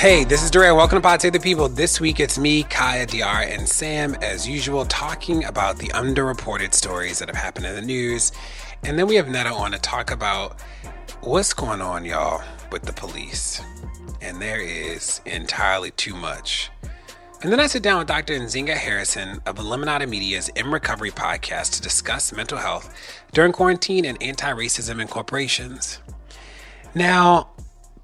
Hey, this is DeRay. Welcome to Pod Save the People. This week it's me, Kaya De'Ara, and Sam, as usual, talking about the underreported stories that have happened in the news. And then we have Netta on to talk about what's going on, y'all, with the police. And there is entirely too much. And then I sit down with Dr. Nzinga Harrison of Lemonada Media's In Recovery podcast to discuss mental health during quarantine and anti racism in corporations. Now,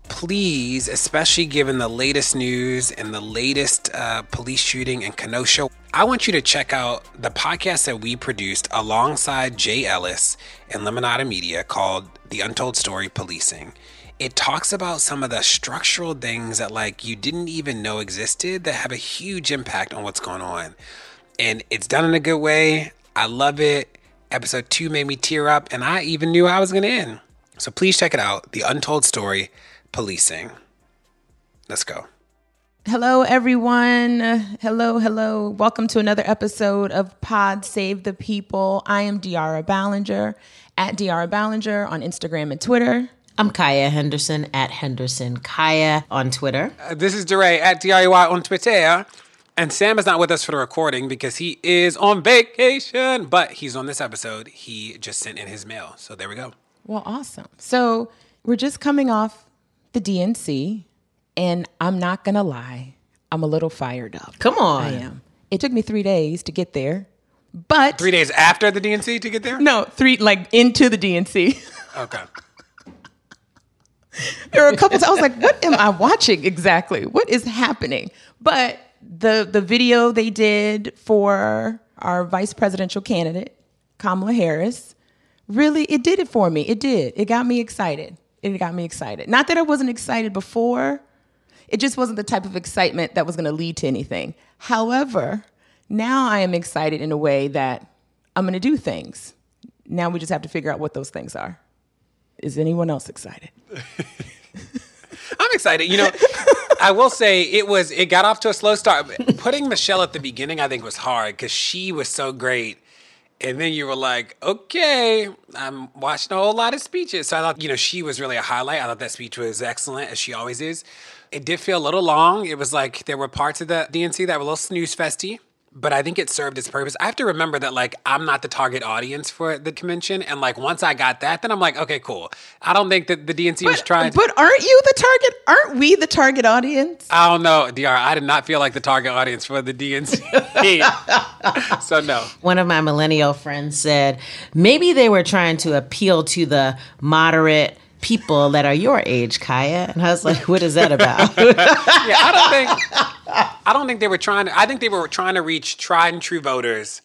please, especially given the latest news and the latest uh, police shooting in Kenosha, I want you to check out the podcast that we produced alongside Jay Ellis and Lemonada Media called The Untold Story Policing. It talks about some of the structural things that like you didn't even know existed that have a huge impact on what's going on. And it's done in a good way. I love it. Episode 2 made me tear up and I even knew I was going to end. So please check it out. The Untold Story policing. Let's go. Hello, everyone. Hello, hello. Welcome to another episode of Pod Save the People. I am De'Ara Balenger at De'Ara Balenger on Instagram and Twitter. I'm Kaya Henderson at Henderson Kaya on Twitter. Uh, this is DeRay at DeRay on Twitter. And Sam is not with us for the recording because he is on vacation, but he's on this episode. He just sent in his mail. So there we go. Well, awesome. So we're just coming off the DNC, and I'm not gonna lie, I'm a little fired up. Come on. I am. It took me three days to get there, but Three days after the DNC to get there? no, three like into the DNC. Okay. there were a couple. I was like, "What am I watching exactly? What is happening?" But the the video they did for our vice presidential candidate Kamala Harris really it did it for me. It did. It got me excited. It got me excited. Not that I wasn't excited before. It just wasn't the type of excitement that was going to lead to anything. However, now I am excited in a way that I'm going to do things. Now we just have to figure out what those things are. Is anyone else excited? I'm excited. You know, I will say it was it got off to a slow start. Putting Michelle at the beginning, I think, was hard because she was so great. And then you were like, okay, I'm watching a whole lot of speeches. So I thought, you know, she was really a highlight. I thought that speech was excellent, as she always is. It did feel a little long. It was like there were parts of the DNC that were a little snooze festy, but I think it served its purpose. I have to remember that, like, I'm not the target audience for the convention. And, like, once I got that, then I'm like, okay, cool. I don't think that the DNC was trying to. But aren't you the target? Aren't we the target audience? I don't know, DR. I did not feel like the target audience for the DNC. so no. One of my millennial friends said maybe they were trying to appeal to the moderate people that are your age, Kaya. And I was like, what is that about? Yeah, I don't think. I don't think they were trying to. I think they were trying to reach tried and true voters.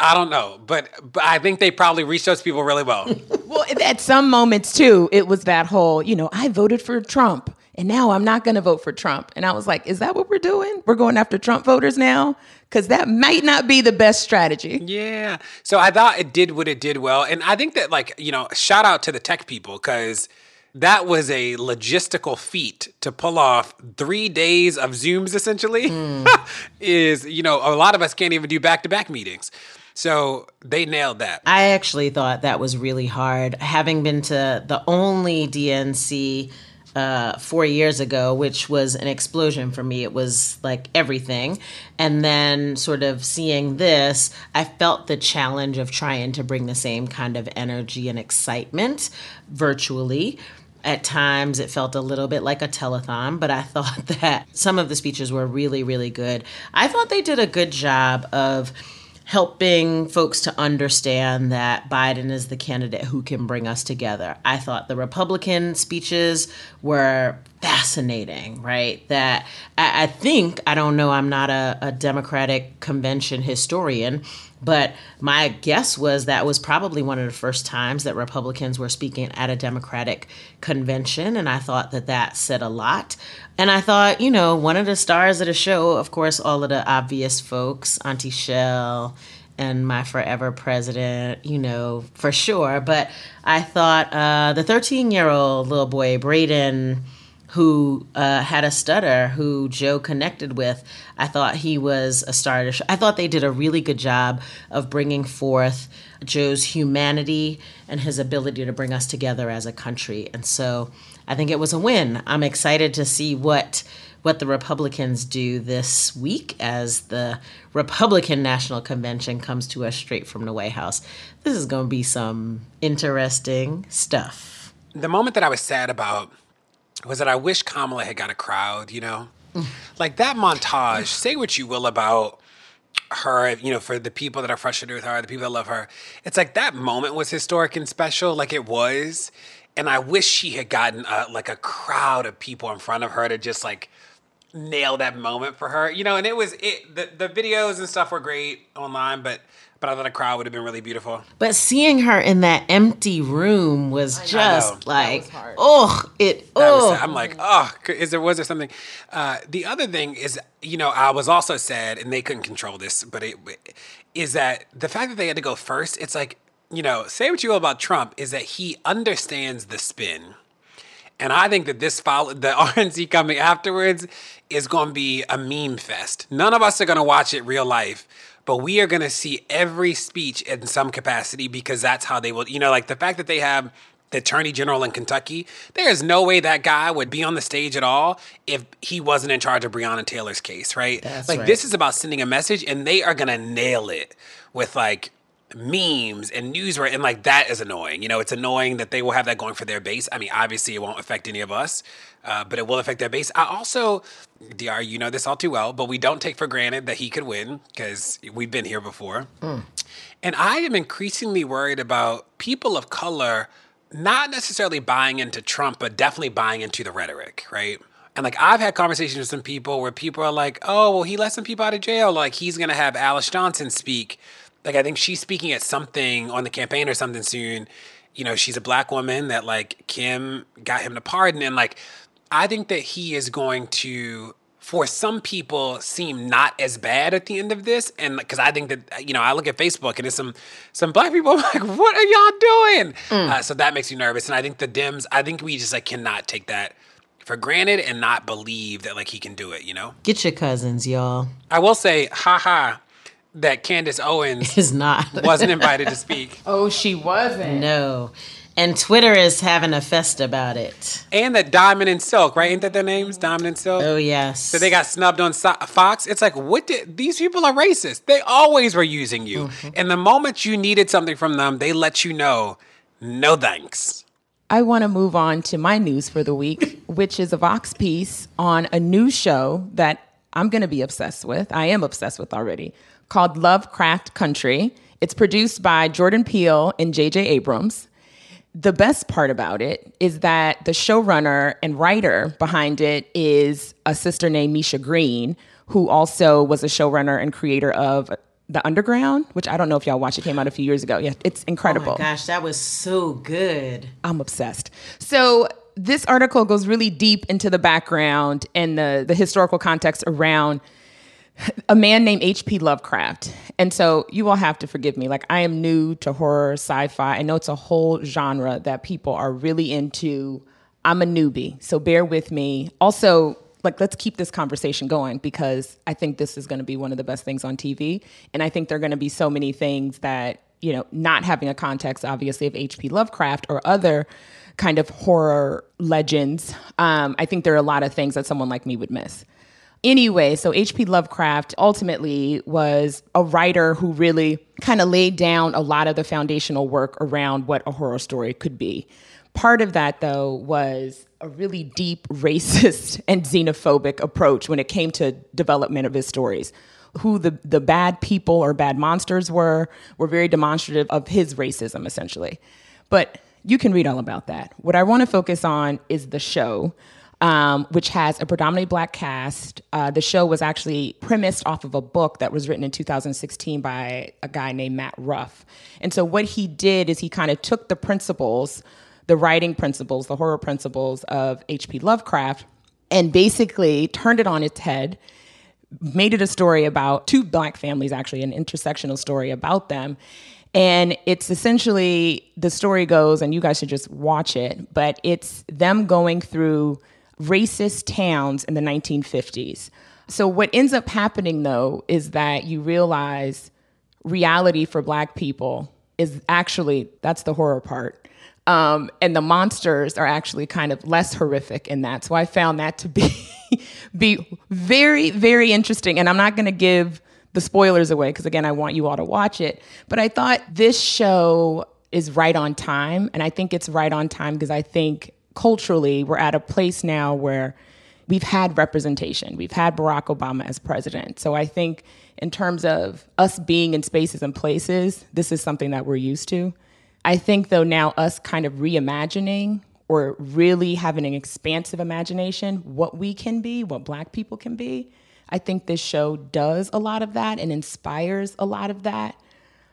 I don't know, but but I think they probably reached those people really well. Well, at some moments too, it was that whole, you know, I voted for Trump and now I'm not going to vote for Trump. And I was like, is that what we're doing? We're going after Trump voters now? Because that might not be the best strategy. Yeah. So I thought it did what it did well. And I think that, like, you know, shout out to the tech people because that was a logistical feat to pull off three days of Zooms essentially. Hmm. is, you know, a lot of us can't even do back to back meetings. So they nailed that. I actually thought that was really hard. Having been to the only DNC uh, four years ago, which was an explosion for me. It was like everything. And then, sort of seeing this, I felt the challenge of trying to bring the same kind of energy and excitement virtually. At times, it felt a little bit like a telethon, but I thought that some of the speeches were really, really good. I thought they did a good job of helping folks to understand that Biden is the candidate who can bring us together. I thought the Republican speeches were fascinating, right? That I, I, think, I don't know, I'm not a, a Democratic convention historian, but my guess was that was probably one of the first times that Republicans were speaking at a Democratic convention. And I thought that that said a lot. And I thought, you know, one of the stars of the show, of course, all of the obvious folks, Auntie Shell and my forever president, you know, for sure. But I thought uh, the 13 year old little boy, Brayden, who uh, had a stutter who Joe connected with. I thought he was a star. I thought they did a really good job of bringing forth Joe's humanity and his ability to bring us together as a country. And so I think it was a win. I'm excited to see what what the Republicans do this week as the Republican National Convention comes to us straight from the White House. This is going to be some interesting stuff. The moment that I was sad about was that I wish Kamala had got a crowd, you know? Mm. like that montage, say what you will about her, you know, for the people that are frustrated with her, the people that love her. It's like that moment was historic and special, like it was. And I wish she had gotten a, like a crowd of people in front of her to just like nail that moment for her, you know. And it was it the the videos and stuff were great online, but but I thought a crowd would have been really beautiful. But seeing her in that empty room was just like, oh, it. Oh, I'm like, oh, is there was there something? Uh, the other thing is, you know, I was also sad, and they couldn't control this, but it is that the fact that they had to go first. It's like, you know, say what you will about Trump, is that he understands the spin. And I think that this follow the RNC coming afterwards is going to be a meme fest. None of us are going to watch it real life, but we are going to see every speech in some capacity because that's how they will, you know, like the fact that they have the attorney general in Kentucky, there is no way that guy would be on the stage at all if he wasn't in charge of Breonna Taylor's case, right? That's like right. this is about sending a message and they are going to nail it with like memes and news right and like that is annoying. You know, it's annoying that they will have that going for their base. I mean, obviously it won't affect any of us, uh, but it will affect their base. I also, Dr, you know this all too well, but we don't take for granted that he could win because we've been here before. Mm. And I am increasingly worried about people of color not necessarily buying into Trump, but definitely buying into the rhetoric, right? And like I've had conversations with some people where people are like, "Oh, well, he let some people out of jail. Like he's gonna have Alice Johnson speak. Like I think she's speaking at something on the campaign or something soon. You know, she's a black woman that like Kim got him to pardon, and like I think that he is going to for some people seem not as bad at the end of this and because i think that you know i look at facebook and it's some some black people I'm like what are y'all doing mm. uh, so that makes me nervous and i think the dems i think we just like cannot take that for granted and not believe that like he can do it you know get your cousins y'all i will say haha that candace owens is not wasn't invited to speak oh she wasn't no and Twitter is having a fest about it. And that Diamond and Silk, right? Ain't that their names? Diamond and Silk? Oh, yes. So they got snubbed on Fox. It's like, what did these people are racist? They always were using you. Mm-hmm. And the moment you needed something from them, they let you know, no thanks. I want to move on to my news for the week, which is a Vox piece on a new show that I'm going to be obsessed with. I am obsessed with already, called Lovecraft Country. It's produced by Jordan Peele and J.J. Abrams the best part about it is that the showrunner and writer behind it is a sister named Misha Green, who also was a showrunner and creator of The Underground, which I don't know if y'all watched. It came out a few years ago. Yeah, it's incredible. Oh my gosh, that was so good. I'm obsessed. So this article goes really deep into the background and the the historical context around a man named H.P. Lovecraft. And so you all have to forgive me. Like, I am new to horror, sci fi. I know it's a whole genre that people are really into. I'm a newbie, so bear with me. Also, like, let's keep this conversation going because I think this is going to be one of the best things on TV. And I think there are going to be so many things that, you know, not having a context, obviously, of H.P. Lovecraft or other kind of horror legends, um, I think there are a lot of things that someone like me would miss. Anyway, so H.P. Lovecraft ultimately was a writer who really kind of laid down a lot of the foundational work around what a horror story could be. Part of that, though, was a really deep racist and xenophobic approach when it came to development of his stories. Who the, the bad people or bad monsters were, were very demonstrative of his racism, essentially. But you can read all about that. What I want to focus on is the show um, which has a predominantly black cast. Uh, the show was actually premised off of a book that was written in 2016 by a guy named Matt Ruff. And so what he did is he kind of took the principles, the writing principles, the horror principles of H.P. Lovecraft, and basically turned it on its head made it a story about two black families, actually, an intersectional story about them. And it's essentially the story goes, and you guys should just watch it, but it's them going through racist towns in the 1950s. So, what ends up happening though is that you realize reality for black people is actually that's the horror part. Um, and the monsters are actually kind of less horrific in that. So I found that to be be very, very interesting. And I'm not going to give the spoilers away because again, I want you all to watch it. But I thought this show is right on time, and I think it's right on time because I think culturally we're at a place now where we've had representation. We've had Barack Obama as president. So I think in terms of us being in spaces and places, this is something that we're used to. I think though now us kind of reimagining or really having an expansive imagination what we can be, what black people can be. I think this show does a lot of that and inspires a lot of that.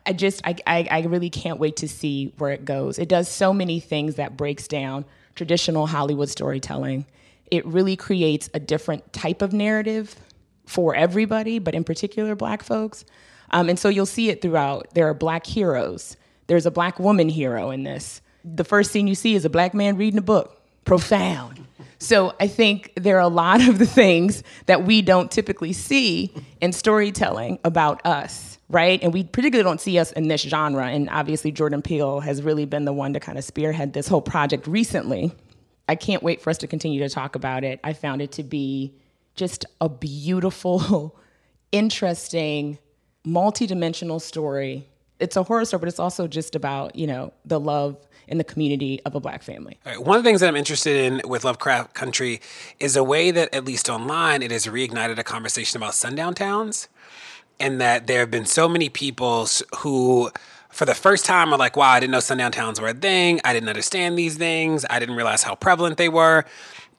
I just I, I, I really can't wait to see where it goes. It does so many things that breaks down traditional Hollywood storytelling. It really creates a different type of narrative for everybody, but in particular black folks. Um, and so you'll see it throughout. There are black heroes. There's a black woman hero in this. The first scene you see is a black man reading a book. Profound. So I think there are a lot of the things that we don't typically see in storytelling about us, right? And we particularly don't see us in this genre. And obviously, Jordan Peele has really been the one to kind of spearhead this whole project recently. I can't wait for us to continue to talk about it. I found it to be just a beautiful, interesting, multidimensional story it's a horror story, but it's also just about you know the love in the community of a black family. Right. One of the things that I'm interested in with Lovecraft Country is a way that, at least online, it has reignited a conversation about sundown towns, and that there have been so many people who. For the first time, are like, wow, I didn't know sundown towns were a thing. I didn't understand these things. I didn't realize how prevalent they were.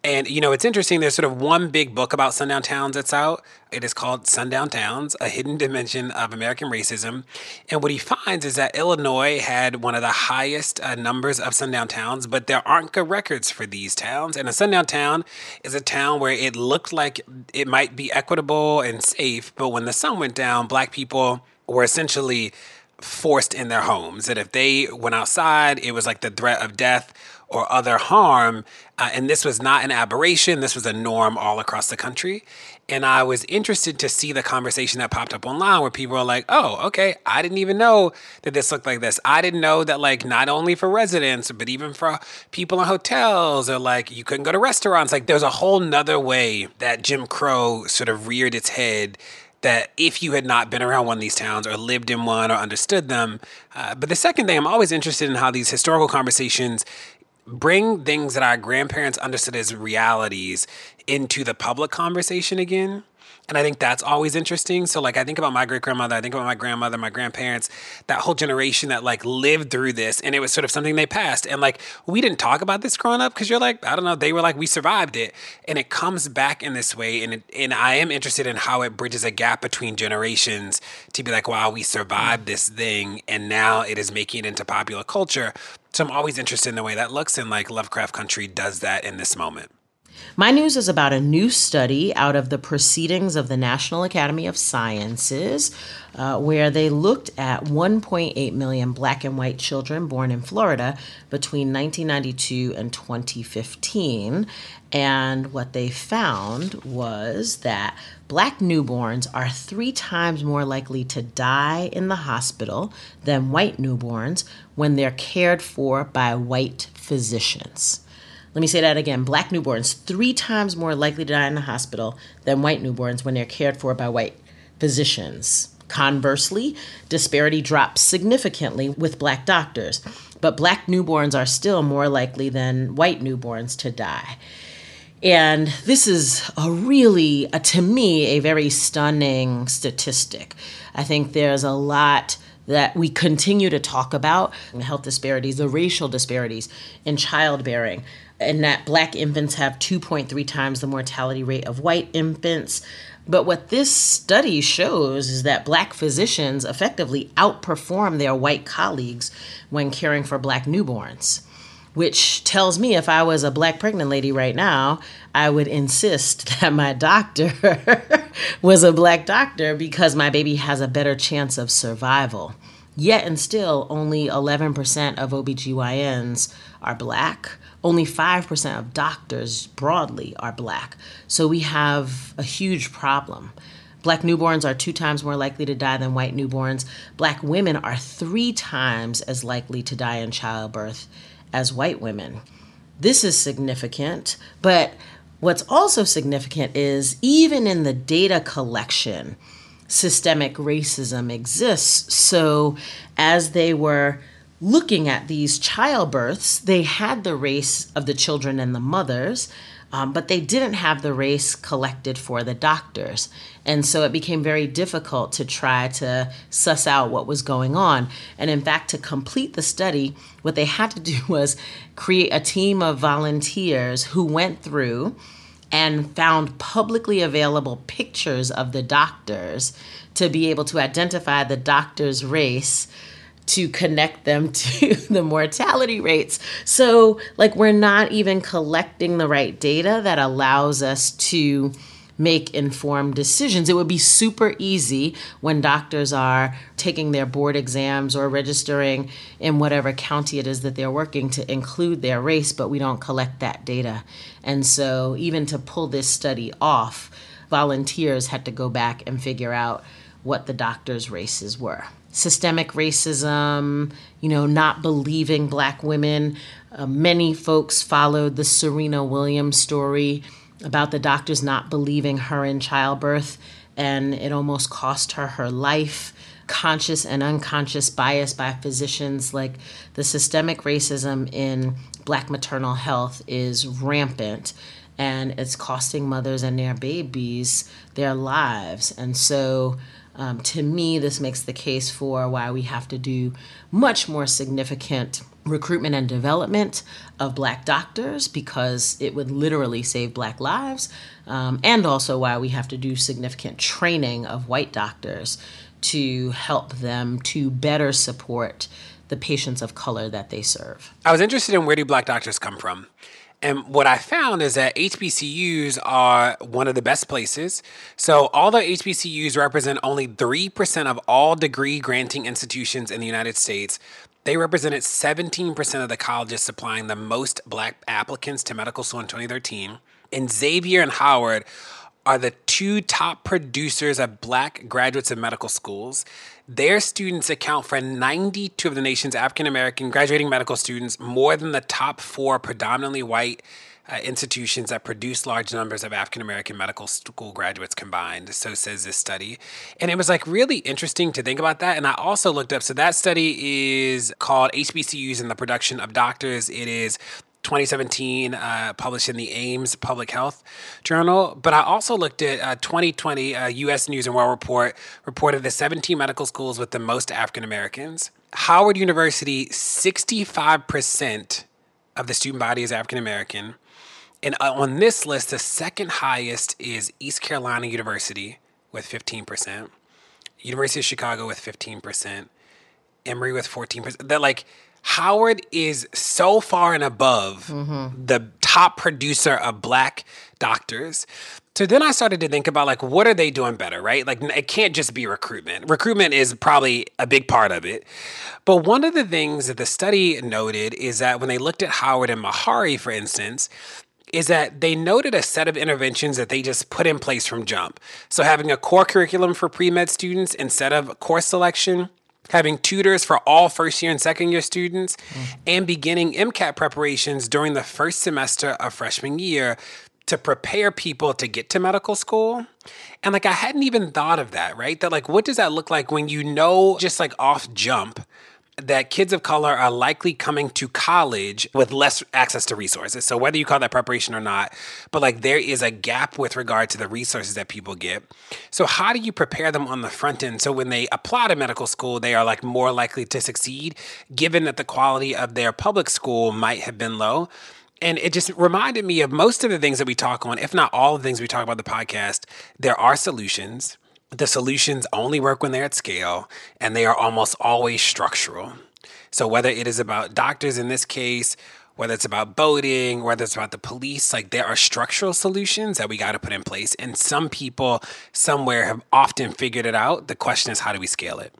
And you know, it's interesting. There's sort of one big book about sundown towns that's out. It is called Sundown Towns: A Hidden Dimension of American Racism. And what he finds is that Illinois had one of the highest uh, numbers of sundown towns, but there aren't good records for these towns. And a sundown town is a town where it looked like it might be equitable and safe, but when the sun went down, black people were essentially forced in their homes. That if they went outside, it was like the threat of death or other harm. Uh, and this was not an aberration, this was a norm all across the country. And I was interested to see the conversation that popped up online where people are like, oh, okay, I didn't even know that this looked like this. I didn't know that, like, not only for residents, but even for people in hotels or like you couldn't go to restaurants. Like, there's a whole nother way that Jim Crow sort of reared its head that if you had not been around one of these towns or lived in one or understood them. Uh, but the second thing, I'm always interested in how these historical conversations bring things that our grandparents understood as realities into the public conversation again. And I think that's always interesting. So, like, I think about my great grandmother, I think about my grandmother, my grandparents, that whole generation that like lived through this, and it was sort of something they passed. And like, we didn't talk about this growing up because you're like, I don't know, they were like, we survived it, and it comes back in this way. And it, and I am interested in how it bridges a gap between generations to be like, wow, we survived this thing, and now it is making it into popular culture. So I'm always interested in the way that looks, and like Lovecraft Country does that in this moment. My news is about a new study out of the Proceedings of the National Academy of Sciences, uh, where they looked at 1.8 million black and white children born in Florida between 1992 and 2015. And what they found was that black newborns are three times more likely to die in the hospital than white newborns when they're cared for by white physicians. Let me say that again. Black newborns three times more likely to die in the hospital than white newborns when they're cared for by white physicians. Conversely, disparity drops significantly with black doctors, but black newborns are still more likely than white newborns to die. And this is a really, uh, to me, a very stunning statistic. I think there's a lot that we continue to talk about health disparities, the racial disparities in childbearing, and that black infants have 2.3 times the mortality rate of white infants. But what this study shows is that black physicians effectively outperform their white colleagues when caring for black newborns which tells me if I was a black pregnant lady right now, I would insist that my doctor was a black doctor because my baby has a better chance of survival. Yet and still, only 11% of OBGYNs are black. Only 5% of doctors broadly are black. So we have a huge problem. Black newborns are two times more likely to die than white newborns. Black women are three times as likely to die in childbirth as white women. This is significant, but what's also significant is even in the data collection, systemic racism exists. So as they were looking at these childbirths, they had the race of the children and the mothers, um, but they didn't have the race collected for the doctors. And so it became very difficult to try to suss out what was going on. And in fact, to complete the study, what they had to do was create a team of volunteers who went through and found publicly available pictures of the doctors to be able to identify the doctor's race to connect them to the mortality rates. So, like, we're not even collecting the right data that allows us to make informed decisions. It would be super easy when doctors are taking their board exams or registering in whatever county it is that they're working to include their race, but we don't collect that data. And so, even to pull this study off, volunteers had to go back and figure out what the doctors' races were systemic racism, you know, not believing black women. Uh, many folks followed the Serena Williams story about the doctors not believing her in childbirth, and it almost cost her her life. Conscious and unconscious bias by physicians, like the systemic racism in black maternal health, is rampant and it's costing mothers and their babies their lives. And so, um, to me, this makes the case for why we have to do much more significant recruitment and development of black doctors because it would literally save black lives, um, and also why we have to do significant training of white doctors to help them to better support the patients of color that they serve. I was interested in where do black doctors come from? And what I found is that HBCUs are one of the best places. So, although HBCUs represent only 3% of all degree granting institutions in the United States, they represented 17% of the colleges supplying the most black applicants to medical school in 2013. And Xavier and Howard are the two top producers of black graduates of medical schools. Their students account for 92 of the nation's African American graduating medical students, more than the top four predominantly white uh, institutions that produce large numbers of African American medical school graduates combined. So says this study. And it was like really interesting to think about that. And I also looked up, so that study is called HBCUs and the Production of Doctors. It is 2017, uh, published in the AIMS Public Health Journal. But I also looked at uh, 2020 uh, U.S. News and World Report reported the 17 medical schools with the most African Americans. Howard University, 65% of the student body is African American. And uh, on this list, the second highest is East Carolina University with 15%, University of Chicago with 15%, Emory with 14%. That like Howard is so far and above mm-hmm. the top producer of black doctors. So then I started to think about like what are they doing better, right? Like it can't just be recruitment. Recruitment is probably a big part of it. But one of the things that the study noted is that when they looked at Howard and Meharry for instance, is that they noted a set of interventions that they just put in place from jump. So having a core curriculum for pre-med students instead of course selection, having tutors for all first year and second year students, mm. and beginning MCAT preparations during the first semester of freshman year to prepare people to get to medical school. And like I hadn't even thought of that, right? That like what does that look like when you know just like off jump that kids of color are likely coming to college with less access to resources. So whether you call that preparation or not, but like there is a gap with regard to the resources that people get. So how do you prepare them on the front end so when they apply to medical school, they are like more likely to succeed given that the quality of their public school might have been low? And it just reminded me of most of the things that we talk on, if not all the things we talk about the podcast. There are solutions. The solutions only work when they're at scale, and they are almost always structural. So, whether it is about doctors in this case, whether it's about voting, whether it's about the police, like there are structural solutions that we got to put in place. And some people somewhere have often figured it out. The question is, how do we scale it?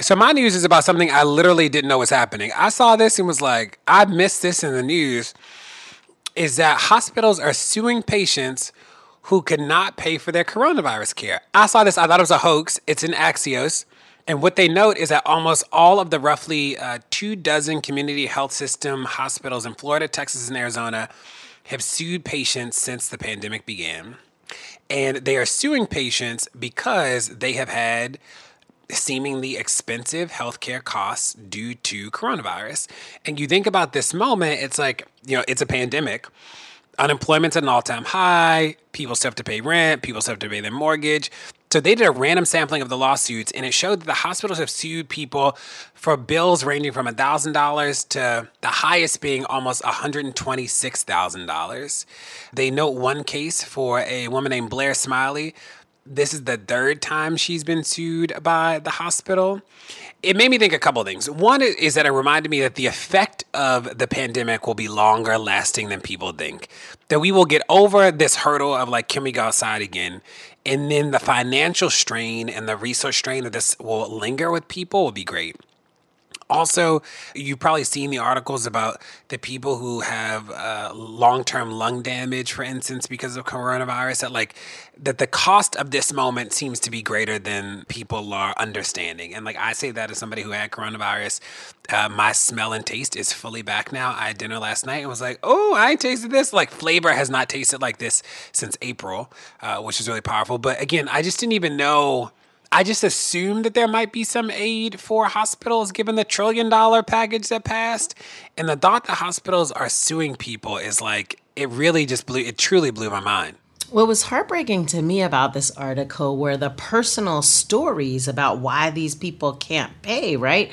So my news is about something I literally didn't know was happening. I saw this and was like, I missed this in the news. Is that hospitals are suing patients who could not pay for their coronavirus care. I saw this, I thought it was a hoax. It's in Axios. And what they note is that almost all of the roughly uh, two dozen community health system hospitals in Florida, Texas, and Arizona have sued patients since the pandemic began. And they are suing patients because they have had seemingly expensive healthcare costs due to coronavirus. And you think about this moment, it's like, you know, it's a pandemic. Unemployment's at an all time high. People still have to pay rent. People still have to pay their mortgage. So they did a random sampling of the lawsuits, and it showed that the hospitals have sued people for bills ranging from $1,000 to the highest being almost $126,000. They note one case for a woman named Blair Smiley this is the third time she's been sued by the hospital. It made me think a couple things. One is that it reminded me that the effect of the pandemic will be longer lasting than people think. That we will get over this hurdle of like, can we go outside again? And then the financial strain and the resource strain that this will linger with people will be great. Also, you've probably seen the articles about the people who have uh, long-term lung damage, for instance, because of coronavirus. That like that the cost of this moment seems to be greater than people are understanding. And like I say that as somebody who had coronavirus, uh, my smell and taste is fully back now. I had dinner last night and was like, oh, I tasted this. Like flavor has not tasted like this since April, uh, which is really powerful. But again, I just didn't even know I just assumed that there might be some aid for hospitals given the trillion dollar package that passed. And the thought that hospitals are suing people is like, it really just blew, it truly blew my mind. What was heartbreaking to me about this article were the personal stories about why these people can't pay, right?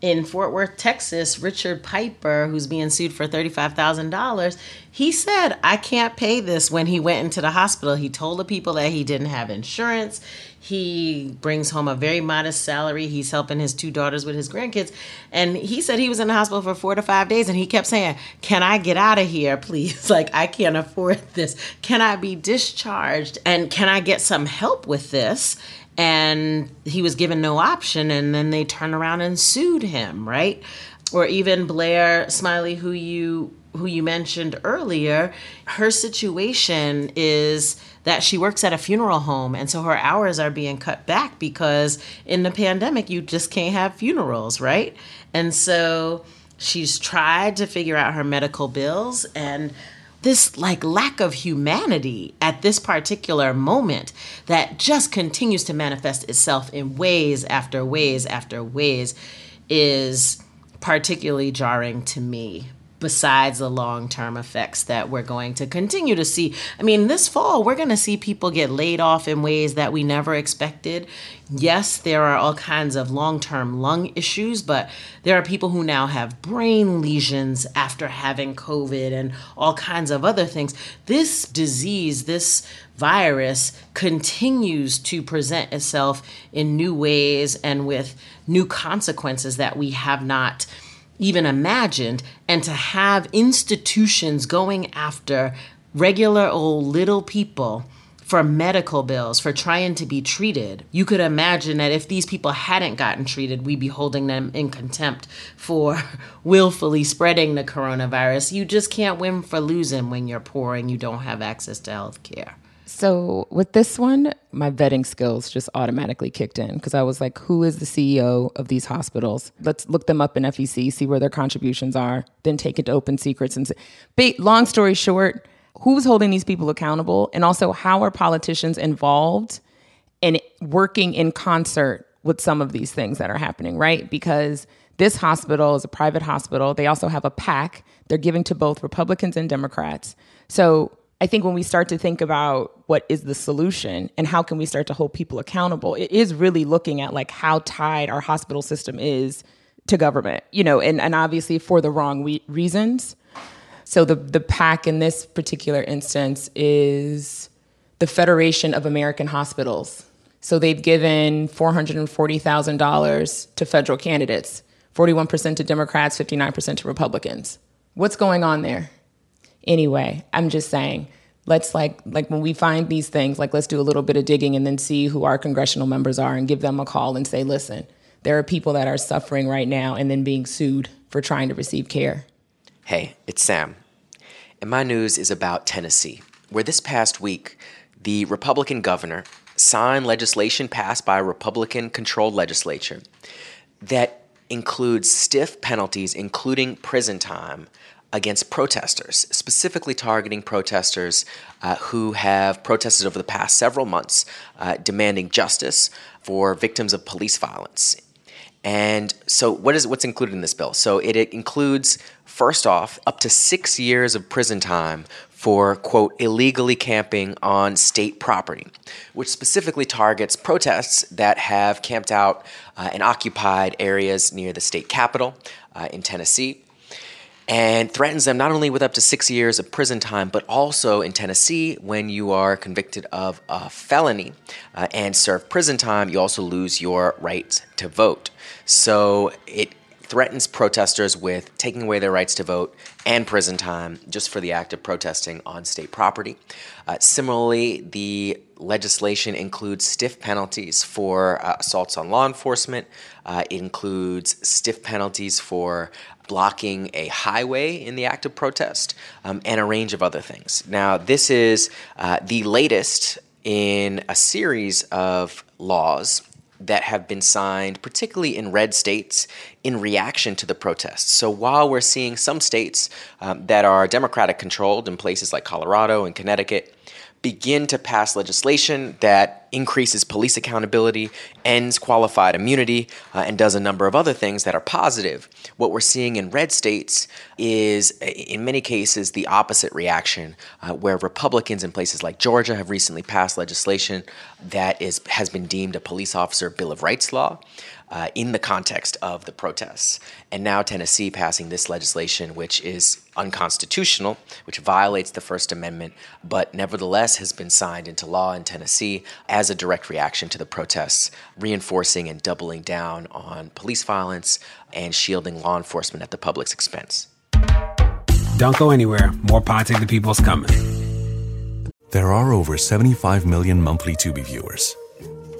in Fort Worth, Texas, Richard Piper, who's being sued for $35,000, he said, I can't pay this when he went into the hospital. He told the people that he didn't have insurance. He brings home a very modest salary. He's helping his two daughters with his grandkids. And he said he was in the hospital for four to five days and he kept saying, Can I get out of here, please? Like, I can't afford this. Can I be discharged? And can I get some help with this? and he was given no option and then they turned around and sued him right or even blair smiley who you who you mentioned earlier her situation is that she works at a funeral home and so her hours are being cut back because in the pandemic you just can't have funerals right? And so she's tried to figure out her medical bills and this like lack of humanity at this particular moment that just continues to manifest itself in ways after ways after ways is particularly jarring to me besides the long term effects that we're going to continue to see. I mean, this fall, we're going to see people get laid off in ways that we never expected. Yes, there are all kinds of long term lung issues, but there are people who now have brain lesions after having COVID and all kinds of other things. This disease, this virus continues to present itself in new ways and with new consequences that we have not even imagined, and to have institutions going after regular old little people for medical bills, for trying to be treated. You could imagine that if these people hadn't gotten treated, we'd be holding them in contempt for willfully spreading the coronavirus. You just can't win for losing when you're poor and you don't have access to health care. So with this one, my vetting skills just automatically kicked in because I was like, who is the CEO of these hospitals? Let's look them up in FEC, see where their contributions are, then take it to Open Secrets and say, long story short, who's holding these people accountable? And also, how are politicians involved in working in concert with some of these things that are happening, right? Because This hospital is a private hospital. They also have a PAC. They're giving to both Republicans and Democrats. So I think when we start to think about what is the solution and how can we start to hold people accountable, it is really looking at like how tied our hospital system is to government, you know, and, and obviously for the wrong we- reasons. So the the PAC in this particular instance is the Federation of American Hospitals. So they've given four hundred and forty thousand dollars to federal candidates, forty one percent to Democrats, fifty nine percent to Republicans. What's going on there? Anyway, I'm just saying, let's like like when we find these things, like let's do a little bit of digging and then see who our congressional members are and give them a call and say, listen, there are people that are suffering right now and then being sued for trying to receive care. Hey, it's Sam. And my news is about Tennessee, where this past week, the Republican governor signed legislation passed by a Republican controlled legislature that includes stiff penalties, including prison time, against protesters, specifically targeting protesters uh, who have protested over the past several months uh, demanding justice for victims of police violence and so, what is what's included in this bill? So, it, it includes first off up to six years of prison time for quote illegally camping on state property, which specifically targets protests that have camped out uh, and occupied areas near the state capitol uh, in Tennessee and threatens them not only with up to six years of prison time, but also in Tennessee, when you are convicted of a felony uh, and serve prison time, you also lose your right to vote. So it threatens protesters with taking away their rights to vote and prison time just for the act of protesting on state property. Uh, similarly, the legislation includes stiff penalties for uh, assaults on law enforcement. Uh, it includes stiff penalties for blocking a highway in the act of protest, um, and a range of other things. Now, this is uh, the latest in a series of laws that have been signed, particularly in red states, in reaction to the protests. So while we're seeing some states um, that are Democratic controlled in places like Colorado and Connecticut begin to pass legislation that increases police accountability, ends qualified immunity, uh, and does a number of other things that are positive. What we're seeing in red states is, in many cases, the opposite reaction, uh, where Republicans in places like Georgia have recently passed legislation that is has been deemed a police officer Bill of Rights law uh, in the context of the protests. And now Tennessee passing this legislation, which is unconstitutional, which violates the First Amendment, but nevertheless has been signed into law in Tennessee as a direct reaction to the protests, reinforcing and doubling down on police violence and shielding law enforcement at the public's expense. Don't go anywhere. More Pod Save the People's coming. There are over 75 million monthly Tubi viewers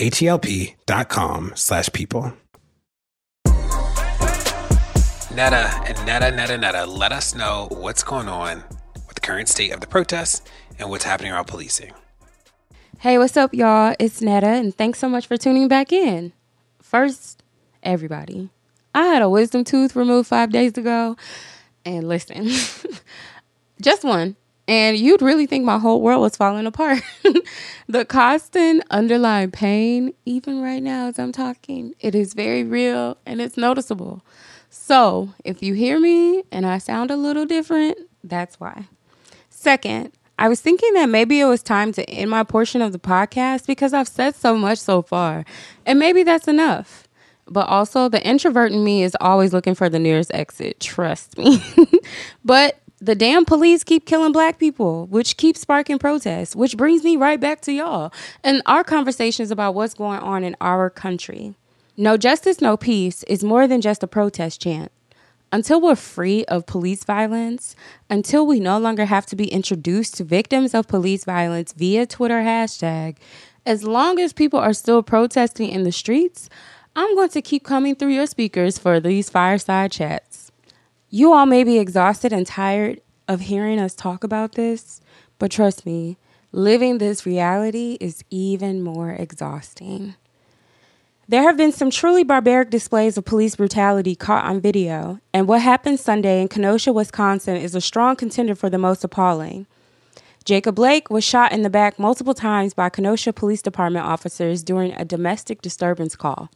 H-E-L-P dot com slash people. Netta and Netta, Netta, Netta, let us know what's going on with the current state of the protests and what's happening around policing. Hey, what's up, y'all? It's Netta, and thanks so much for tuning back in. First, everybody, I had a wisdom tooth removed five days ago, and listen, just one, and you'd really think my whole world was falling apart. the constant underlying pain, even right now as I'm talking, it is very real and it's noticeable. So, if you hear me and I sound a little different, that's why. Second, I was thinking that maybe it was time to end my portion of the podcast because I've said so much so far, and maybe that's enough. But also, the introvert in me is always looking for the nearest exit, trust me. but the damn police keep killing black people, which keeps sparking protests, which brings me right back to y'all and our conversations about what's going on in our country. No justice, no peace is more than just a protest chant. Until we're free of police violence, until we no longer have to be introduced to victims of police violence via Twitter hashtag, as long as people are still protesting in the streets, I'm going to keep coming through your speakers for these fireside chats. You all may be exhausted and tired of hearing us talk about this, but trust me, living this reality is even more exhausting. There have been some truly barbaric displays of police brutality caught on video, and what happened Sunday in Kenosha, Wisconsin is a strong contender for the most appalling. Jacob Blake was shot in the back multiple times by Kenosha Police Department officers during a domestic disturbance call.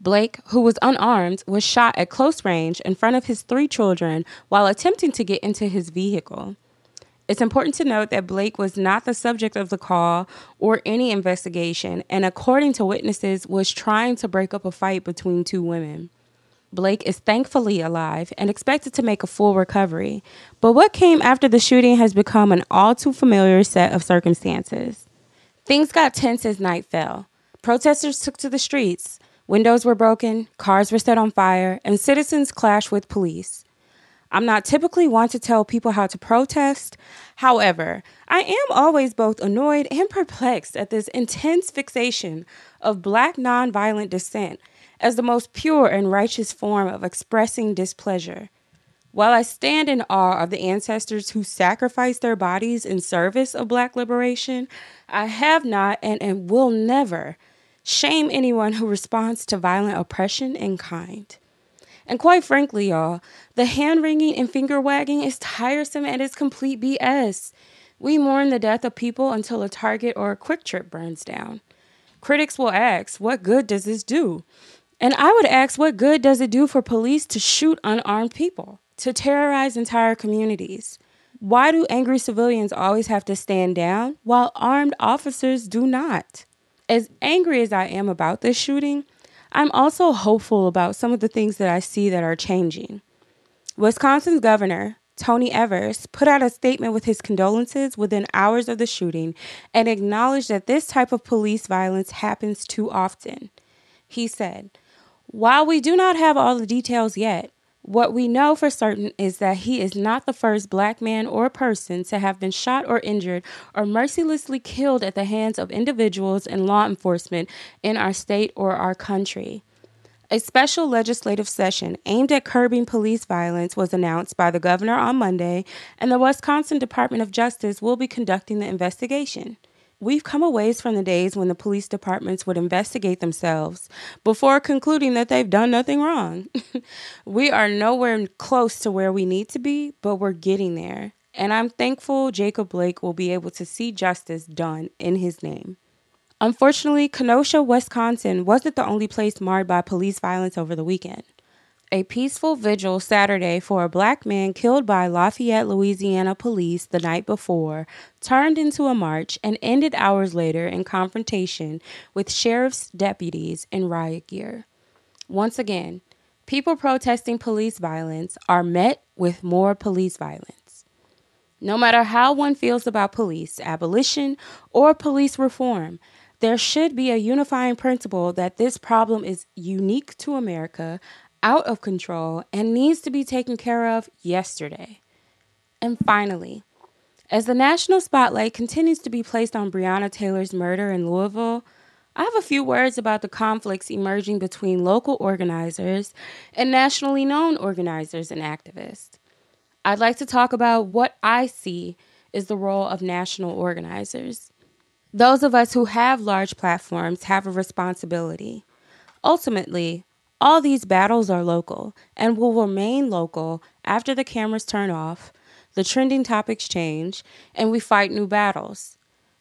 Blake, who was unarmed, was shot at close range in front of his three children while attempting to get into his vehicle. It's important to note that Blake was not the subject of the call or any investigation, and according to witnesses, was trying to break up a fight between two women. Blake is thankfully alive and expected to make a full recovery, but what came after the shooting has become an all too familiar set of circumstances. Things got tense as night fell. Protesters took to the streets. Windows were broken, cars were set on fire, and citizens clashed with police. I'm not typically one to tell people how to protest. However, I am always both annoyed and perplexed at this intense fixation of black nonviolent dissent as the most pure and righteous form of expressing displeasure. While I stand in awe of the ancestors who sacrificed their bodies in service of black liberation, I have not and, and will never shame anyone who responds to violent oppression in kind. And quite frankly, y'all, the hand wringing and finger wagging is tiresome and is complete BS. We mourn the death of people until a Target or a QuikTrip burns down. Critics will ask, what good does this do? And I would ask, what good does it do for police to shoot unarmed people, to terrorize entire communities? Why do angry civilians always have to stand down while armed officers do not? As angry as I am about this shooting, I'm also hopeful about some of the things that I see that are changing. Wisconsin's governor, Tony Evers, put out a statement with his condolences within hours of the shooting and acknowledged that this type of police violence happens too often. He said, While we do not have all the details yet, What we know for certain is that he is not the first black man or person to have been shot or injured or mercilessly killed at the hands of individuals and law enforcement in our state or our country. A special legislative session aimed at curbing police violence was announced by the governor on Monday, and the Wisconsin Department of Justice will be conducting the investigation. We've come a ways from the days when the police departments would investigate themselves before concluding that they've done nothing wrong. we are nowhere close to where we need to be, but we're getting there. And I'm thankful Jacob Blake will be able to see justice done in his name. Unfortunately, Kenosha, Wisconsin wasn't the only place marred by police violence over the weekend a peaceful vigil Saturday for a black man killed by Lafayette, Louisiana police the night before turned into a march and ended hours later in confrontation with sheriff's deputies in riot gear. Once again, people protesting police violence are met with more police violence. No matter how one feels about police abolition or police reform, there should be a unifying principle that this problem is unique to America, out of control and needs to be taken care of yesterday. And finally, as the national spotlight continues to be placed on Breonna Taylor's murder in Louisville, I have a few words about the conflicts emerging between local organizers and nationally known organizers and activists. I'd like to talk about what I see is the role of national organizers. Those of us who have large platforms have a responsibility. Ultimately, all these battles are local and will remain local after the cameras turn off, the trending topics change, and we fight new battles.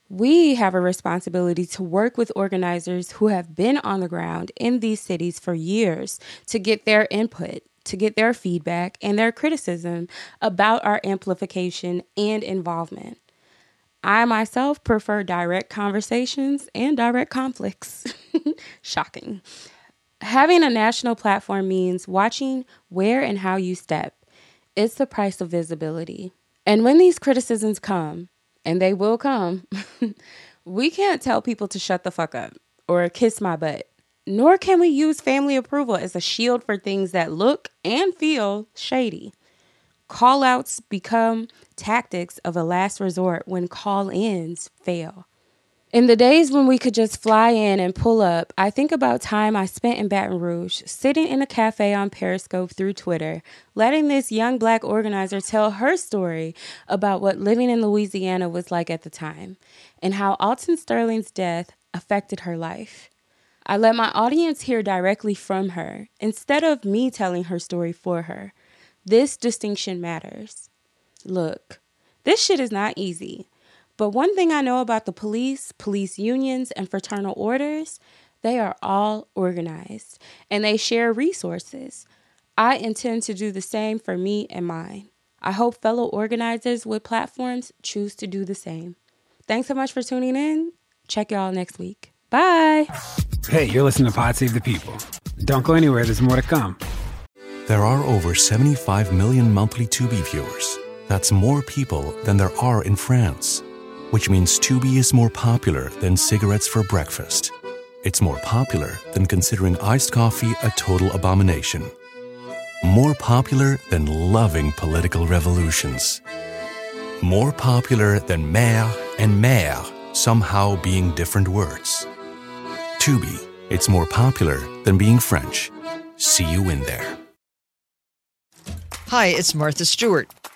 We have a responsibility to work with organizers who have been on the ground in these cities for years to get their input, to get their feedback and their criticism about our amplification and involvement. I myself prefer direct conversations and direct conflicts. Shocking. Having a national platform means watching where and how you step. It's the price of visibility. And when these criticisms come, and they will come, we can't tell people to shut the fuck up or kiss my butt. Nor can we use family approval as a shield for things that look and feel shady. Call outs become tactics of a last resort when call ins fail. In the days when we could just fly in and pull up, I think about time I spent in Baton Rouge, sitting in a cafe on Periscope through Twitter, letting this young black organizer tell her story about what living in Louisiana was like at the time and how Alton Sterling's death affected her life. I let my audience hear directly from her instead of me telling her story for her. This distinction matters. Look, this shit is not easy. But one thing I know about the police, police unions, and fraternal orders, they are all organized and they share resources. I intend to do the same for me and mine. I hope fellow organizers with platforms choose to do the same. Thanks so much for tuning in. Check y'all next week. Bye. Hey, you're listening to Pod Save the People. Don't go anywhere, there's more to come. There are over 75 million monthly Tubi viewers. That's more people than there are in France which means Tubi is more popular than cigarettes for breakfast. It's more popular than considering iced coffee a total abomination. More popular than loving political revolutions. More popular than mère and mère somehow being different words. Tubi, it's more popular than being French. See you in there. Hi, it's Martha Stewart.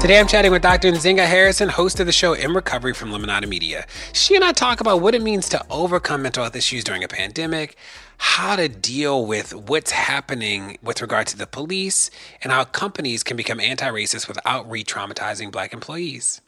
Today I'm chatting with Dr. Nzinga Harrison, host of the show In Recovery from Lemonada Media. She and I talk about what it means to overcome mental health issues during a pandemic, how to deal with what's happening with regard to the police, and how companies can become anti racist without re traumatizing black employees.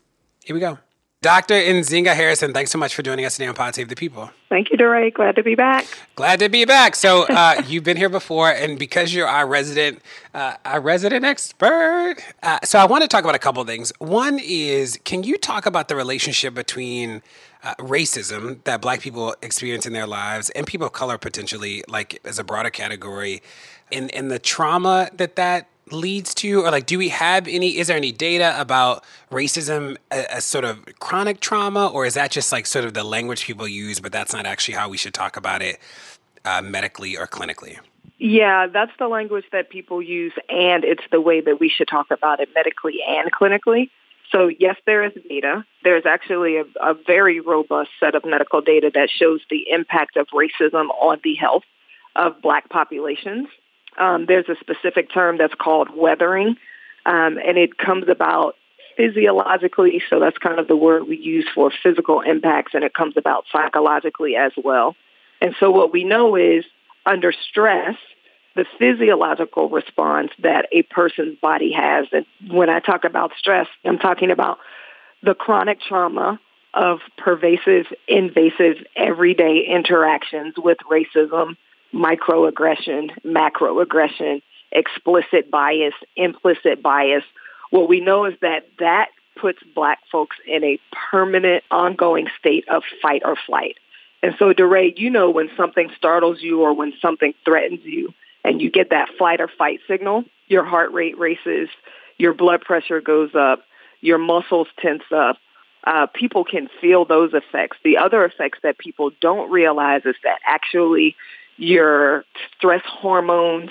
Here we go. Dr. Nzinga Harrison, thanks so much for joining us today on Pod Save the People. Thank you, DeRay. Glad to be back. Glad to be back. So uh, you've been here before, and because you're our resident, uh, our resident expert, uh, so I want to talk about a couple things. One is, can you talk about the relationship between uh, racism that Black people experience in their lives and people of color potentially, like as a broader category, and and the trauma that that leads to or like do we have any is there any data about racism as, sort of chronic trauma or is that just like sort of the language people use but that's not actually how we should talk about it uh, medically or clinically? Yeah that's the language that people use and it's the way that we should talk about it medically and clinically. So yes there is data. There's actually a, a very robust set of medical data that shows the impact of racism on the health of black populations um, there's a specific term that's called weathering, um, and it comes about physiologically. So that's kind of the word we use for physical impacts, and it comes about psychologically as well. And so what we know is under stress, the physiological response that a person's body has. And when I talk about stress, I'm talking about the chronic trauma of pervasive, invasive, everyday interactions with racism, microaggression, macroaggression, explicit bias, implicit bias. What we know is that that puts black folks in a permanent, ongoing state of fight or flight. And so, DeRay, you know when something startles you or when something threatens you and you get that flight or fight signal, your heart rate races, your blood pressure goes up, your muscles tense up. Uh, people can feel those effects. The other effects that people don't realize is that actually your stress hormones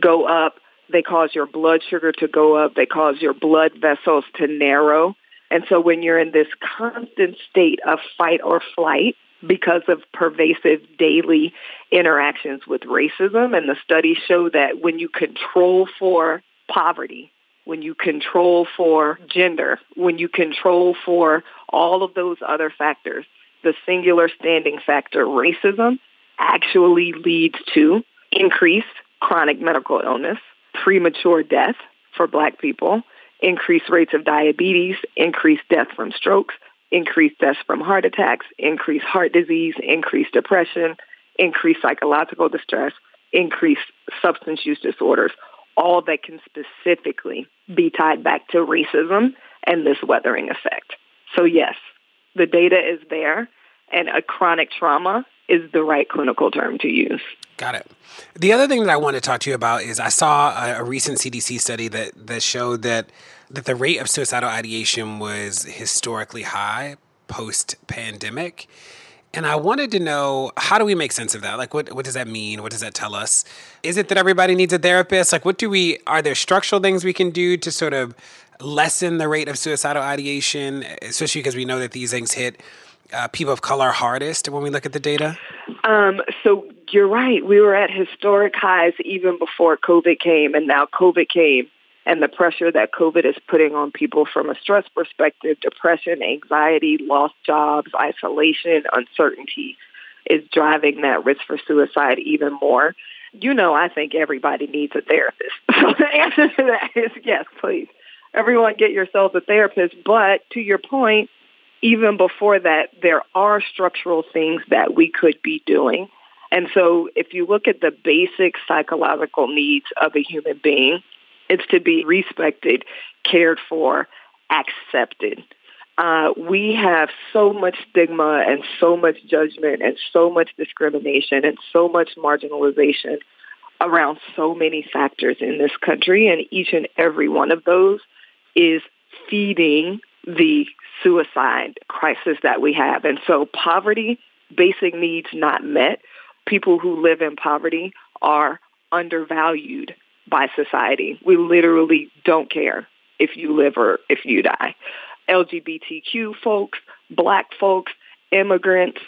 go up. They cause your blood sugar to go up. They cause your blood vessels to narrow. And so when you're in this constant state of fight or flight because of pervasive daily interactions with racism, and the studies show that when you control for poverty, when you control for gender, when you control for all of those other factors, the singular standing factor, racism, actually leads to increased chronic medical illness, premature death for black people, increased rates of diabetes, increased death from strokes, increased deaths from heart attacks, increased heart disease, increased depression, increased psychological distress, increased substance use disorders, all that can specifically be tied back to racism and this weathering effect. So yes, the data is there and a chronic trauma is the right clinical term to use. Got it. The other thing that I want to talk to you about is I saw a, a recent CDC study that that showed that that the rate of suicidal ideation was historically high post pandemic. And I wanted to know how do we make sense of that? Like, what, what does that mean? What does that tell us? Is it that everybody needs a therapist? Like, what do we, are there structural things we can do to sort of lessen the rate of suicidal ideation, especially because we know that these things hit uh, people of color hardest when we look at the data? Um, so you're right. We were at historic highs even before COVID came, and now COVID came, and the pressure that COVID is putting on people from a stress perspective, depression, anxiety, lost jobs, isolation, uncertainty is driving that risk for suicide even more. You know, I think everybody needs a therapist. So the answer to that is yes, please. Everyone get yourself a therapist. But to your point, even before that, there are structural things that we could be doing. And so if you look at the basic psychological needs of a human being, it's to be respected, cared for, accepted. Uh, we have so much stigma and so much judgment and so much discrimination and so much marginalization around so many factors in this country. And each and every one of those is feeding the suicide crisis that we have. And so poverty, basic needs not met, people who live in poverty are undervalued by society. We literally don't care if you live or if you die. LGBTQ folks, black folks, immigrants,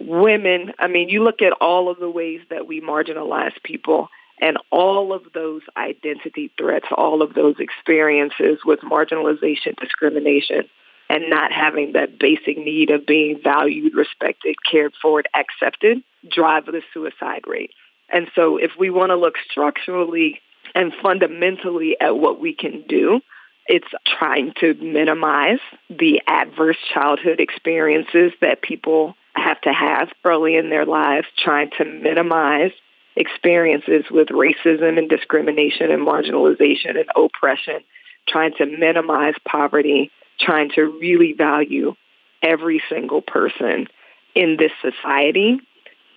women. I mean, you look at all of the ways that we marginalize people and all of those identity threats, all of those experiences with marginalization, discrimination, and not having that basic need of being valued, respected, cared for, accepted drive the suicide rate. And so if we want to look structurally and fundamentally at what we can do, it's trying to minimize the adverse childhood experiences that people have to have early in their lives, trying to minimize experiences with racism and discrimination and marginalization and oppression, trying to minimize poverty, trying to really value every single person in this society.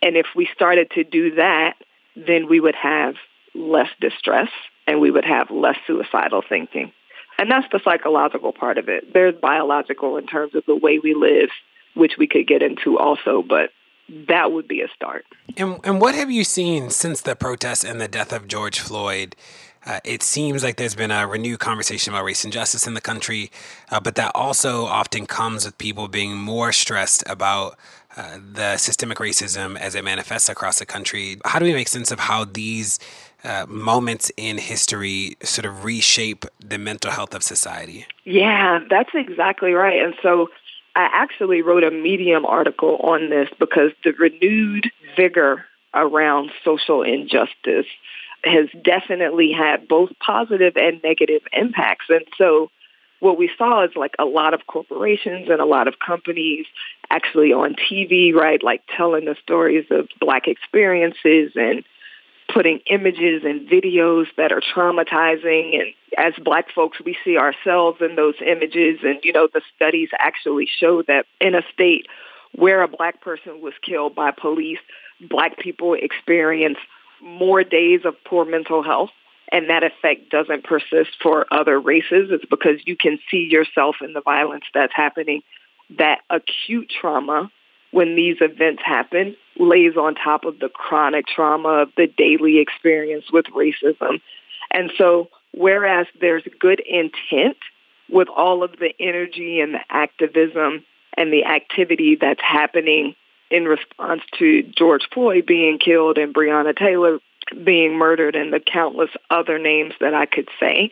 And if we started to do that, then we would have less distress and we would have less suicidal thinking. And that's the psychological part of it. There's biological in terms of the way we live, which we could get into also, but that would be a start. And, and what have you seen since the protests and the death of George Floyd? Uh, it seems like there's been a renewed conversation about race and justice in the country, uh, but that also often comes with people being more stressed about uh, the systemic racism as it manifests across the country. How do we make sense of how these uh, moments in history sort of reshape the mental health of society. Yeah, that's exactly right. And so I actually wrote a Medium article on this because the renewed vigor around social injustice has definitely had both positive and negative impacts. And so what we saw is like a lot of corporations and a lot of companies actually on TV, right, like telling the stories of black experiences and putting images and videos that are traumatizing. And as black folks we see ourselves in those images. And you know the studies actually show that in a state where a black person was killed by police black people experience more days of poor mental health. And that effect doesn't persist for other races. It's because you can see yourself in the violence that's happening. That acute trauma when these events happen lays on top of the chronic trauma of the daily experience with racism. And so whereas there's good intent with all of the energy and the activism and the activity that's happening in response to George Floyd being killed and Breonna Taylor being murdered and the countless other names that I could say,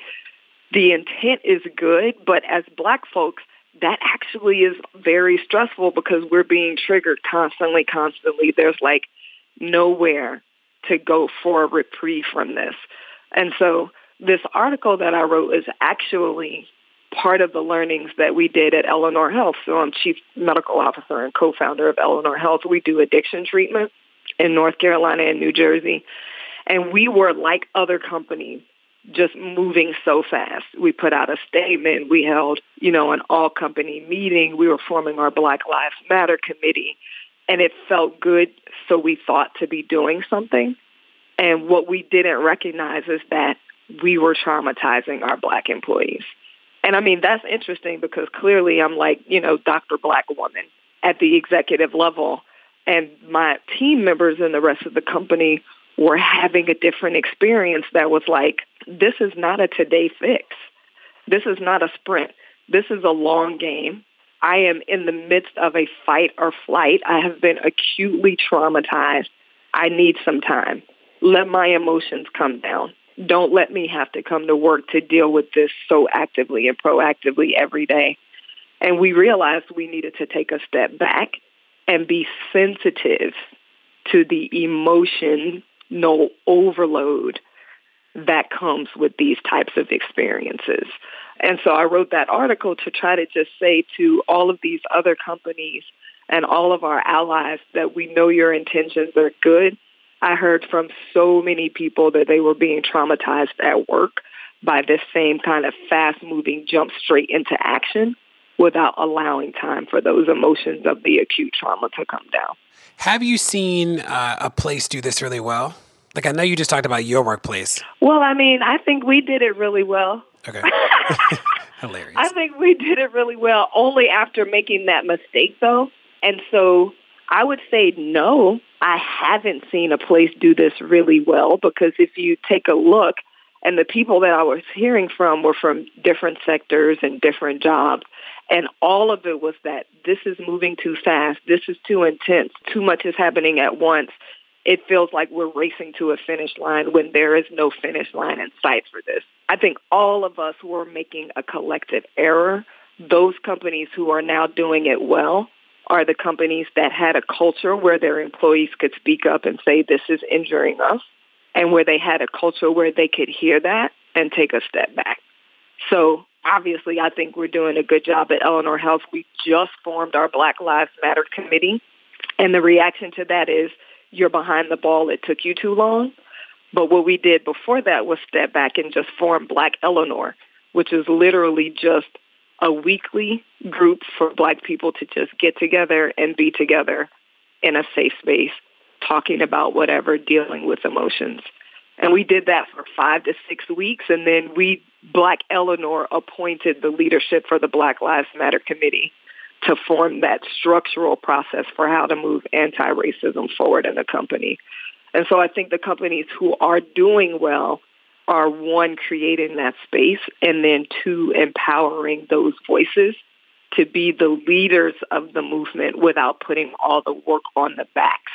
the intent is good, but as black folks, that actually is very stressful because we're being triggered constantly, constantly. There's like nowhere to go for a reprieve from this. And so this article that I wrote is actually part of the learnings that we did at Eleanor Health. So I'm chief medical officer and co-founder of Eleanor Health. We do addiction treatment in North Carolina and New Jersey. And we were like other companies just moving so fast. We put out a statement. We held, you know, an all company meeting. We were forming our Black Lives Matter committee and it felt good. So we thought to be doing something. And what we didn't recognize is that we were traumatizing our black employees. And I mean, that's interesting because clearly I'm like, you know, Dr. Black woman at the executive level. And my team members and the rest of the company were having a different experience that was like, this is not a today fix. This is not a sprint. This is a long game. I am in the midst of a fight or flight. I have been acutely traumatized. I need some time. Let my emotions come down. Don't let me have to come to work to deal with this so actively and proactively every day. And we realized we needed to take a step back and be sensitive to the emotion no overload that comes with these types of experiences. And so I wrote that article to try to just say to all of these other companies and all of our allies that we know your intentions are good. I heard from so many people that they were being traumatized at work by this same kind of fast moving jump straight into action without allowing time for those emotions of the acute trauma to come down. Have you seen uh, a place do this really well? Like I know you just talked about your workplace. Well, I mean, I think we did it really well. Okay. Hilarious. I think we did it really well only after making that mistake though. And so I would say no, I haven't seen a place do this really well because if you take a look and the people that I was hearing from were from different sectors and different jobs And all of it was that this is moving too fast. This is too intense. Too much is happening at once. It feels like we're racing to a finish line when there is no finish line in sight for this. I think all of us were making a collective error. Those companies who are now doing it well are the companies that had a culture where their employees could speak up and say, this is injuring us, and where they had a culture where they could hear that and take a step back. So obviously, I think we're doing a good job at Eleanor Health. We just formed our Black Lives Matter committee, and the reaction to that is, you're behind the ball. It took you too long. But what we did before that was step back and just form Black Eleanor, which is literally just a weekly group for black people to just get together and be together in a safe space, talking about whatever, dealing with emotions. And we did that for five to six weeks. And then we, Black Eleanor, appointed the leadership for the Black Lives Matter Committee to form that structural process for how to move anti-racism forward in the company. And so I think the companies who are doing well are one, creating that space, and then two, empowering those voices to be the leaders of the movement without putting all the work on the backs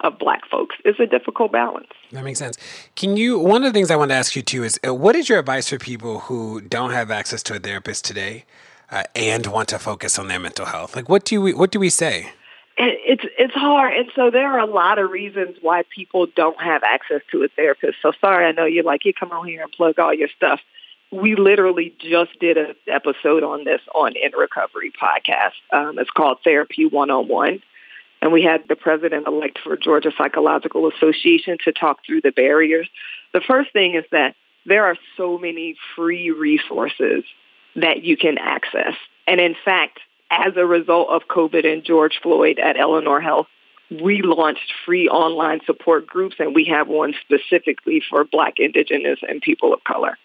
of black folks is a difficult balance. That makes sense. Can you, one of the things I want to ask you too is uh, what is your advice for people who don't have access to a therapist today uh, and want to focus on their mental health? Like what do we, what do we say? it's it's hard, and so there are a lot of reasons why people don't have access to a therapist. So sorry, I know you're like you come on here and plug all your stuff. We literally just did an episode on this on In Recovery podcast. Um, it's called Therapy One on One, and we had the president elect for Georgia Psychological Association to talk through the barriers. The first thing is that there are so many free resources that you can access, and in fact as a result of COVID and George Floyd at Eleanor Health, we launched free online support groups, and we have one specifically for Black, Indigenous, and people of color.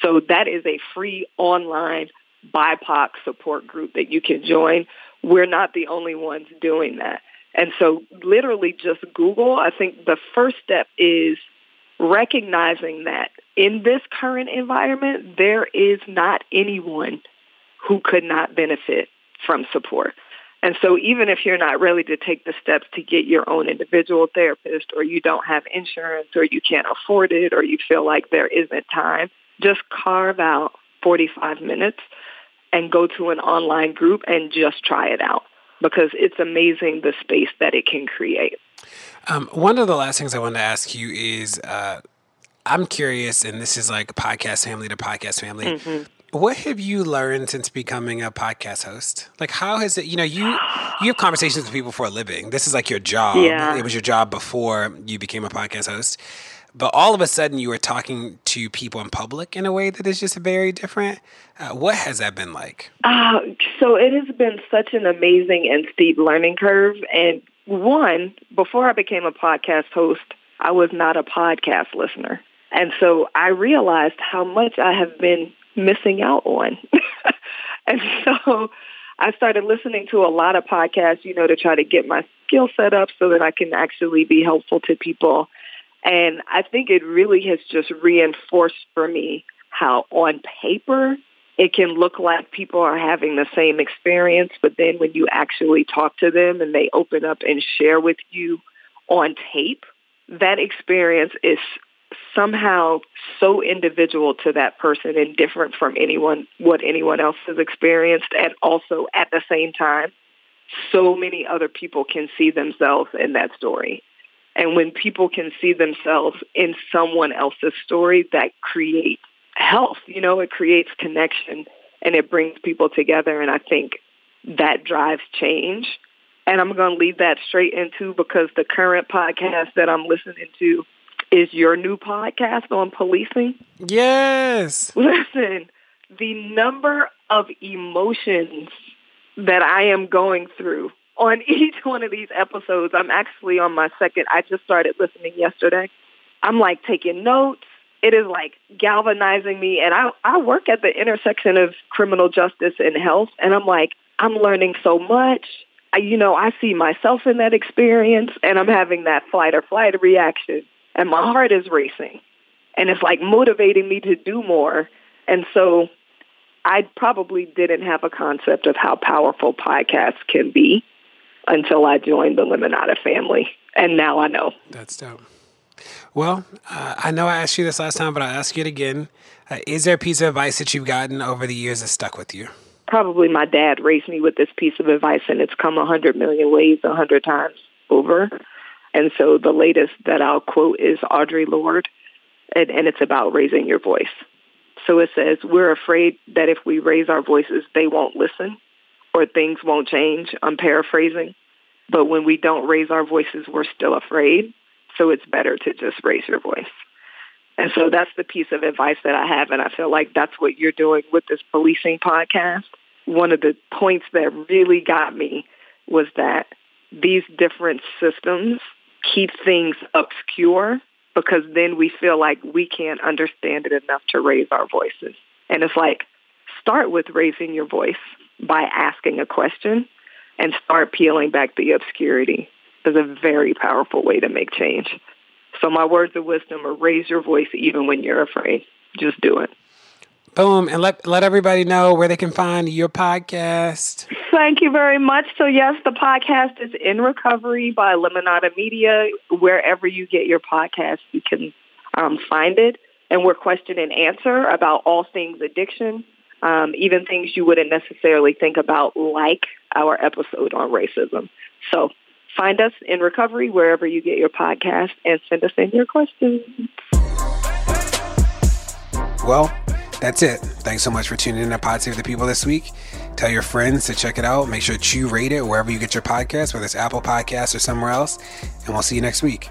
So that is a free online BIPOC support group that you can join. We're not the only ones doing that. And so literally just Google, I think the first step is recognizing that in this current environment, there is not anyone who could not benefit from support. And so even if you're not ready to take the steps to get your own individual therapist or you don't have insurance or you can't afford it or you feel like there isn't time, just carve out 45 minutes and go to an online group and just try it out because it's amazing the space that it can create. Um, one of the last things I want to ask you is uh, I'm curious, and this is like podcast family to podcast family. Mm-hmm. What have you learned since becoming a podcast host? Like, how has it? You know, you you have conversations with people for a living. This is like your job. Yeah. It was your job before you became a podcast host, but all of a sudden you were talking to people in public in a way that is just very different. Uh, what has that been like? Uh, so it has been such an amazing and steep learning curve. And one, before I became a podcast host, I was not a podcast listener. And so I realized how much I have been missing out on. and so I started listening to a lot of podcasts, you know, to try to get my skill set up so that I can actually be helpful to people. And I think it really has just reinforced for me how on paper it can look like people are having the same experience, but then when you actually talk to them and they open up and share with you on tape, that experience is somehow so individual to that person and different from anyone what anyone else has experienced. And also at the same time so many other people can see themselves in that story and when people can see themselves in someone else's story that creates health you know it creates connection and it brings people together and i think that drives change and i'm going to lead that straight into because the current podcast that i'm listening to is your new podcast on policing. Yes. Listen, the number of emotions that I am going through on each one of these episodes, I'm actually on my second. I just started listening yesterday. I'm like taking notes. It is like galvanizing me. And I, I work at the intersection of criminal justice and health. And I'm like, I'm learning so much. I, you know, I see myself in that experience and I'm having that flight or flight reaction and my heart is racing and it's like motivating me to do more. And so I probably didn't have a concept of how powerful podcasts can be until I joined the Lemonada family. And now I know. That's dope. Well, uh, I know I asked you this last time, but I'll ask you it again. Uh, is there a piece of advice that you've gotten over the years that stuck with you? Probably my dad raised me with this piece of advice, and it's come a hundred million ways, a hundred times over. And so the latest that I'll quote is Audre Lorde, and, and it's about raising your voice. So it says, we're afraid that if we raise our voices, they won't listen or things won't change. I'm paraphrasing. But when we don't raise our voices, we're still afraid. So it's better to just raise your voice. And so that's the piece of advice that I have. And I feel like that's what you're doing with this policing podcast. One of the points that really got me was that these different systems keep things obscure because then we feel like we can't understand it enough to raise our voices. And it's like, start with raising your voice by asking a question and start peeling back the obscurity is a very powerful way to make change. So my words of wisdom are raise your voice even when you're afraid. Just do it. Boom. And let let everybody know where they can find your podcast. Thank you very much. So yes, the podcast is In Recovery by Lemonada Media. Wherever you get your podcast, you can um, find it. And we're question and answer about all things addiction, um, even things you wouldn't necessarily think about, like our episode on racism. So find us in recovery wherever you get your podcast and send us in your questions. Well, that's it. Thanks so much for tuning in to Pod Save the People this week. Tell your friends to check it out. Make sure you rate it wherever you get your podcast, whether it's Apple Podcasts or somewhere else. And we'll see you next week.